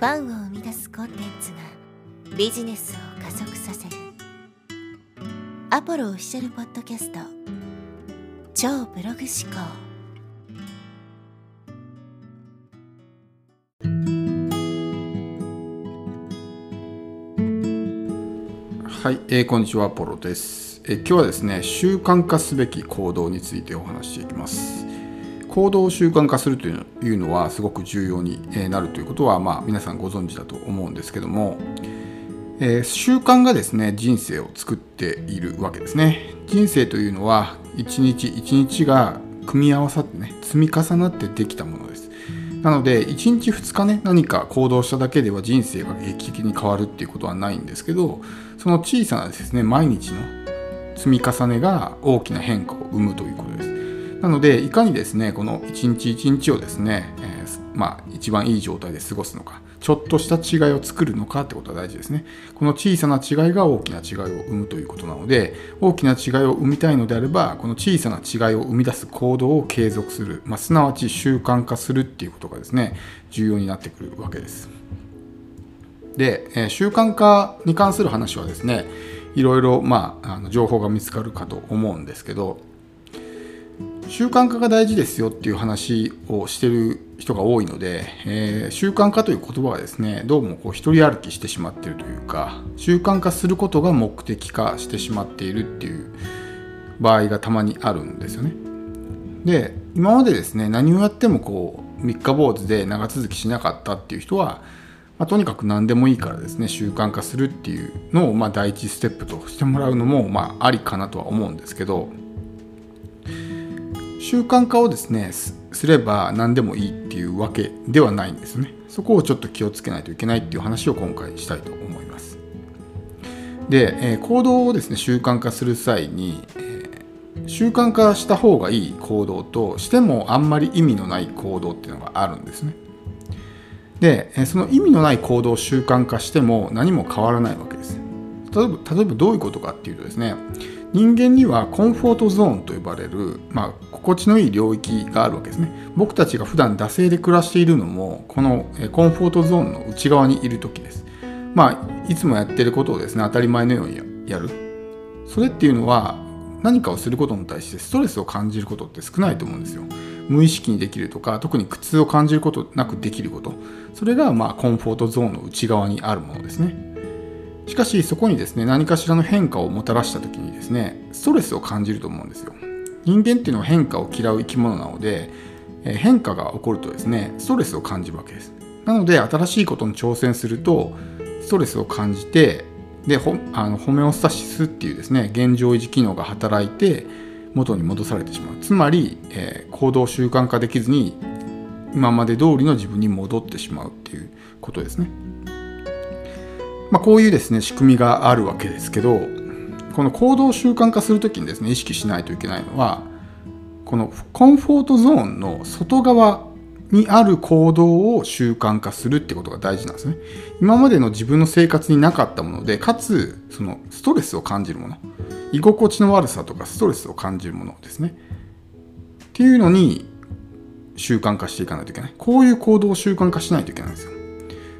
ファンを生み出すコンテンツがビジネスを加速させる。アポロオフィシャルポッドキャスト。超ブログ思考。はい、えー、こんにちはアポロです、えー、今日はですね習慣化すべき行動についてお話していきます。行動を習慣化するというのはすごく重要になるということは、まあ、皆さんご存知だと思うんですけども、えー、習慣がですね人生を作っているわけですね。人生というのは一日一日が組み合わさってね積み重なってできたものです。なので1日2日ね何か行動しただけでは人生が劇的に変わるっていうことはないんですけどその小さなですね毎日の積み重ねが大きな変化を生むということです。なのでいかにですねこの一日一日をですね、えー、まあ、一番いい状態で過ごすのかちょっとした違いを作るのかってことは大事ですね。この小さな違いが大きな違いを生むということなので大きな違いを生みたいのであればこの小さな違いを生み出す行動を継続する、まあ、すなわち習慣化するっていうことがですね重要になってくるわけです。で、えー、習慣化に関する話はですねいろいろ、まあ、あの情報が見つかるかと思うんですけど習慣化が大事ですよっていう話をしてる人が多いので、えー、習慣化という言葉はですねどうもこう一人歩きしてしまってるというか習慣化することが目的化してしまっているっていう場合がたまにあるんですよね。で今までですね何をやってもこう三日坊主で長続きしなかったっていう人は、まあ、とにかく何でもいいからですね習慣化するっていうのをまあ第一ステップとしてもらうのもまあありかなとは思うんですけど習慣化をですねすれば何でもいいっていうわけではないんですね。そこをちょっと気をつけないといけないっていう話を今回したいと思います。で、え、行動をですね習慣化する際に、えー、習慣化した方がいい行動としてもあんまり意味のない行動っていうのがあるんですね。でその意味のない行動を習慣化しても何も変わらないわけです。例えば例えばどういうことかっていうとですね人間にはコンフォートゾーンと呼ばれる、まあ、心地のいい領域があるわけですね。僕たちが普段惰性で暮らしているのもこのコンフォートゾーンの内側にいる時です。まあいつもやってることをですね当たり前のようにやる。それっていうのは何かをすることに対してストレスを感じることって少ないと思うんですよ。無意識にできるとか特に苦痛を感じることなくできること。それがまあコンフォートゾーンの内側にあるものですね。しかしそこにですね何かしらの変化をもたらした時にですねストレスを感じると思うんですよ。人間っていうのは変化を嫌う生き物なので変化が起こるとですねストレスを感じるわけです。なので新しいことに挑戦するとストレスを感じてでホあのホメオスタシスっていうですね現状維持機能が働いて元に戻されてしまう。つまり、えー、行動習慣化できずに今まで通りの自分に戻ってしまうっていうことですね。まあ、こういうですね仕組みがあるわけですけどこの行動習慣化するときにですね意識しないといけないのはこのコンフォートゾーンの外側にある行動を習慣化するってことが大事なんですね。今までの自分の生活になかったもので、かつ、そのストレスを感じるもの、居心地の悪さとかストレスを感じるものですね。っていうのに習慣化していかないといけない。こういう行動を習慣化しないといけないんですよ。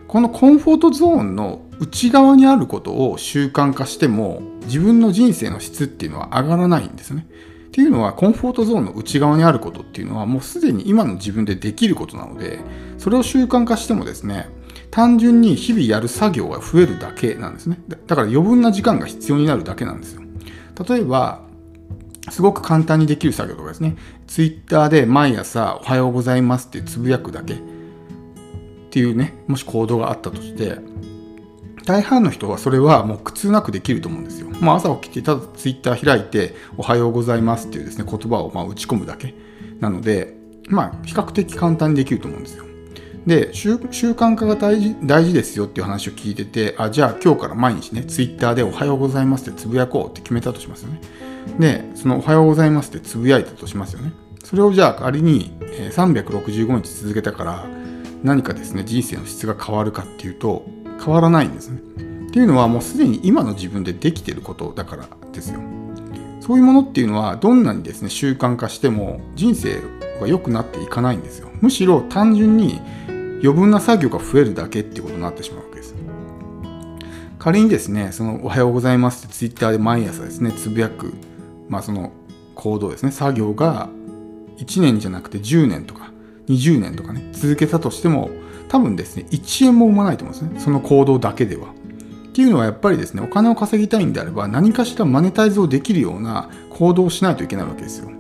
このコンフォートゾーンの内側にあることを習慣化しても自分の人生の質っていうのは上がらないんですね。っていうのはコンフォートゾーンの内側にあることっていうのはもうすでに今の自分でできることなのでそれを習慣化してもですね単純に日々やる作業が増えるだけなんですね。だから余分な時間が必要になるだけなんですよ。例えばすごく簡単にできる作業とかですね。Twitter で毎朝おはようございますってつぶやくだけっていうねもし行動があったとして大半の人はそれはもう苦痛なくできると思うんですよ。まあ、朝起きてただツイッター開いておはようございますっていうですね言葉をま打ち込むだけなのでまあ比較的簡単にできると思うんですよ。で習慣化が大事大事ですよっていう話を聞いててあじゃあ今日から毎日ねツイッターでおはようございますってつぶやこうって決めたとしますよね。でそのおはようございますってつぶやいたとしますよね。それをじゃあ仮に365日続けたから何かですね人生の質が変わるかっていうと変わらないんですね。っていうのはもうすでに今の自分でできてることだからですよ。そういうものっていうのはどんなにですね習慣化しても人生は良くなっていかないんですよ。むしろ単純に余分な作業が増えるだけっていうことになってしまうわけです仮にですねその「おはようございます」ってツイッターで毎朝ですねつぶやく、まあ、その行動ですね作業が1年じゃなくて10年とか20年とかね続けたとしても多分ですね1円も生まないと思うんですねその行動だけではっていうのはやっぱりですねお金を稼ぎたいんであれば何かしらマネタイズをできるような行動をしないといけないわけですよ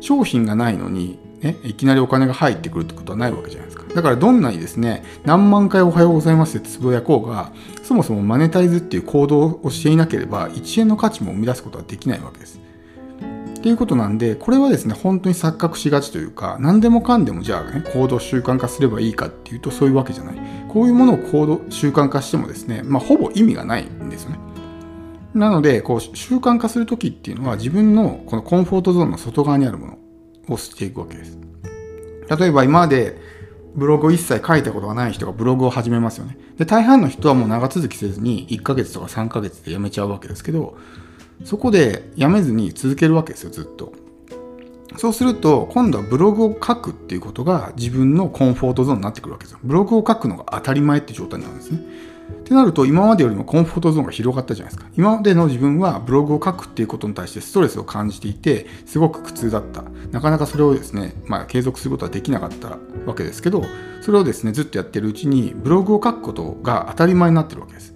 商品がないのにね、いきなりお金が入ってくるってことはないわけじゃないですか。だからどんなにですね、何万回おはようございますってつぶやこうが、そもそもマネタイズっていう行動をしていなければ、1円の価値も生み出すことはできないわけです。っていうことなんで、これはですね、本当に錯覚しがちというか、何でもかんでもじゃあね、行動習慣化すればいいかっていうと、そういうわけじゃない。こういうものを行動習慣化してもですね、まあ、ほぼ意味がないんですよね。なので、こう、習慣化するときっていうのは、自分のこのコンフォートゾーンの外側にあるもの、をしていくわけです。例えば今までブログを一切書いたことがない人がブログを始めますよね。で、大半の人はもう長続きせずに1ヶ月とか3ヶ月で辞めちゃうわけですけど、そこで辞めずに続けるわけですよ、ずっと。そうすると、今度はブログを書くっていうことが自分のコンフォートゾーンになってくるわけですよ。ブログを書くのが当たり前って状態になるんですね。ってなると今までよりもコンフォートゾーンが広がったじゃないですか今までの自分はブログを書くっていうことに対してストレスを感じていてすごく苦痛だったなかなかそれをですね、まあ、継続することはできなかったわけですけどそれをですねずっとやってるうちにブログを書くことが当たり前になってるわけです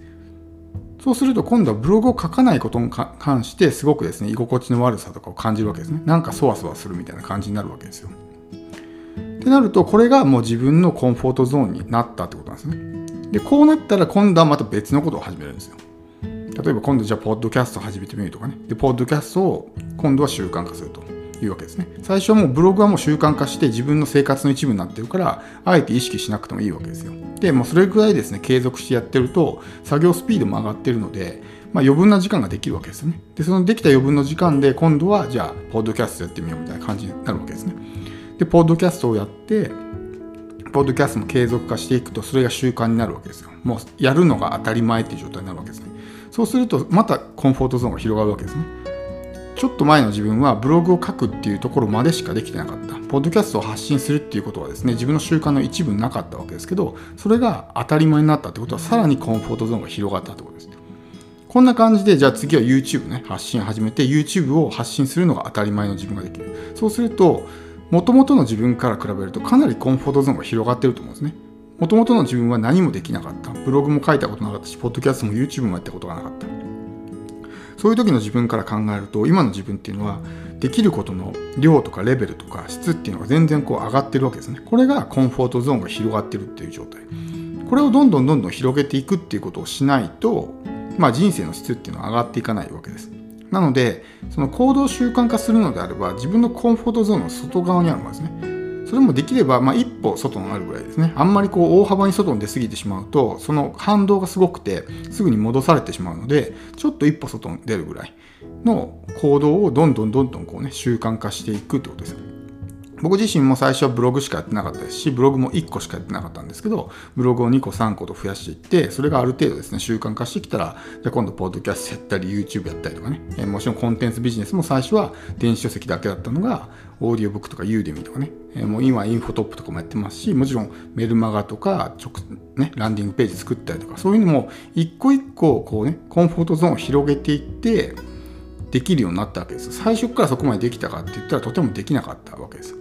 そうすると今度はブログを書かないことに関してすごくですね居心地の悪さとかを感じるわけですね。なんかそわそわするみたいな感じになるわけですよ。ってなるとこれがもう自分のコンフォートゾーンになったってことなんですね。でこうなったら今度はまた別のことを始めるんですよ。例えば今度じゃあポッドキャスト始めてみるとかね。でポッドキャストを今度は習慣化するというわけですね。最初はもうブログはもう習慣化して自分の生活の一部になってるからあえて意識しなくてもいいわけですよ。でもうそれぐらいですね継続してやってると作業スピードも上がってるのでまあ、余分な時間ができるわけですよね。で、そのできた余分の時間で、今度は、じゃあ、ポッドキャストやってみようみたいな感じになるわけですね。で、ポッドキャストをやって、ポッドキャストも継続化していくとそれが習慣になるわけですよ。もうやるのが当たり前っていう状態になるわけですね。そうするとまたコンフォートゾーンが広がるわけですね。ちょっと前の自分はブログを書くっていうところまでしかできてなかったポッドキャストを発信するっていうことはですね自分の習慣の一部なかったわけですけどそれが当たり前になったってことはさらにコンフォートゾーンが広がったってことですこんな感じで、じゃあ次は YouTube ね、発信始めて、YouTube を発信するのが当たり前の自分ができる。そうすると、もともとの自分から比べるとかなりコンフォートゾーンが広がってると思うんですね。もともとの自分は何もできなかった。ブログも書いたことなかったし、ポッドキャストも YouTube もやったことがなかった。そういう時の自分から考えると、今の自分っていうのは、できることの量とかレベルとか質っていうのが全然こう上がってるわけですね。これがコンフォートゾーンが広がってるっていう状態。これをどんどんどんどん広げていくっていうことをしないと、まあ人生の質っていうのは上がっていかないわけです。なので、その行動習慣化するのであれば、自分のコンフォートゾーンの外側にあるものですね。それもできれば、まあ、一歩外にあるぐらいですね。あんまりこう大幅に外に出過ぎてしまうと、その反動がすごくて、すぐに戻されてしまうので、ちょっと一歩外に出るぐらいの行動をどんどんどんどんこうね、習慣化していくってことです。僕自身も最初はブログしかやってなかったですし、ブログも1個しかやってなかったんですけど、ブログを2個3個と増やしていって、それがある程度ですね、習慣化してきたら、じゃあ今度、ポッドキャストやったり、YouTube やったりとかね、えもちろんコンテンツビジネスも最初は電子書籍だけだったのが、オーディオブックとかユーデミーとかね、もう今インフォトップとかもやってますし、もちろんメルマガとか直、ね、ランディングページ作ったりとか、そういうのも一個一個こうね、コンフォートゾーンを広げていって、できるようになったわけです。最初からそこまでできたかって言ったらとてもできなかったわけです。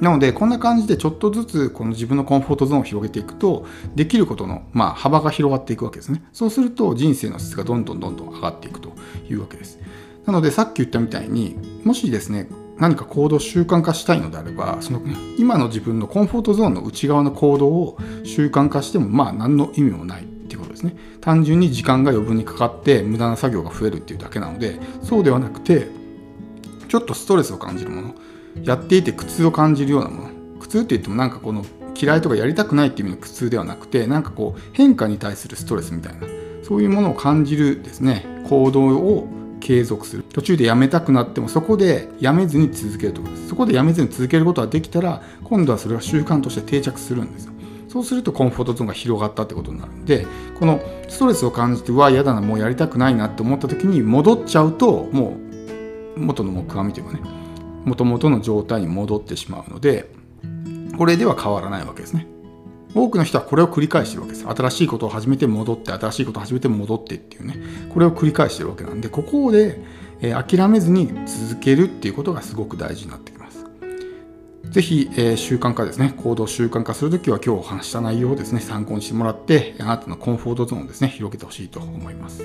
なので、こんな感じでちょっとずつこの自分のコンフォートゾーンを広げていくと、できることの、まあ、幅が広がっていくわけですね。そうすると人生の質がどんどんどんどん上がっていくというわけです。なので、さっき言ったみたいに、もしですね、何か行動習慣化したいのであれば、その今の自分のコンフォートゾーンの内側の行動を習慣化しても、まあ何の意味もないっていうことですね。単純に時間が余分にかかって無駄な作業が増えるっていうだけなので、そうではなくて、ちょっとストレスを感じるもの、やっていて苦痛を感じるようなもの苦痛って言ってもなんかこの嫌いとかやりたくないっていう意味の苦痛ではなくてなんかこう変化に対するストレスみたいなそういうものを感じるですね行動を継続する。途中でやめたくなってもそこでやめずに続けるとそこでやめずに続けることができたら今度はそれが習慣として定着するんですよ。そうするとコンフォートゾーンが広がったってことになるんでこのストレスを感じてうわ嫌だなもうやりたくないなって思った時に戻っちゃうともう元の木阿弥というかねもともとの状態に戻ってしまうのでこれでは変わらないわけですね。多くの人はこれを繰り返してるわけです新しいことを始めて戻って新しいことを始めて戻ってっていうね。これを繰り返してるわけなんでここで、えー、諦めずに続けるっていうことがすごく大事になってきます。ぜひ、えー、習慣化ですね。行動習慣化するときは今日お話した内容をですね参考にしてもらってあなたのコンフォートゾーンをですね広げてほしいと思います。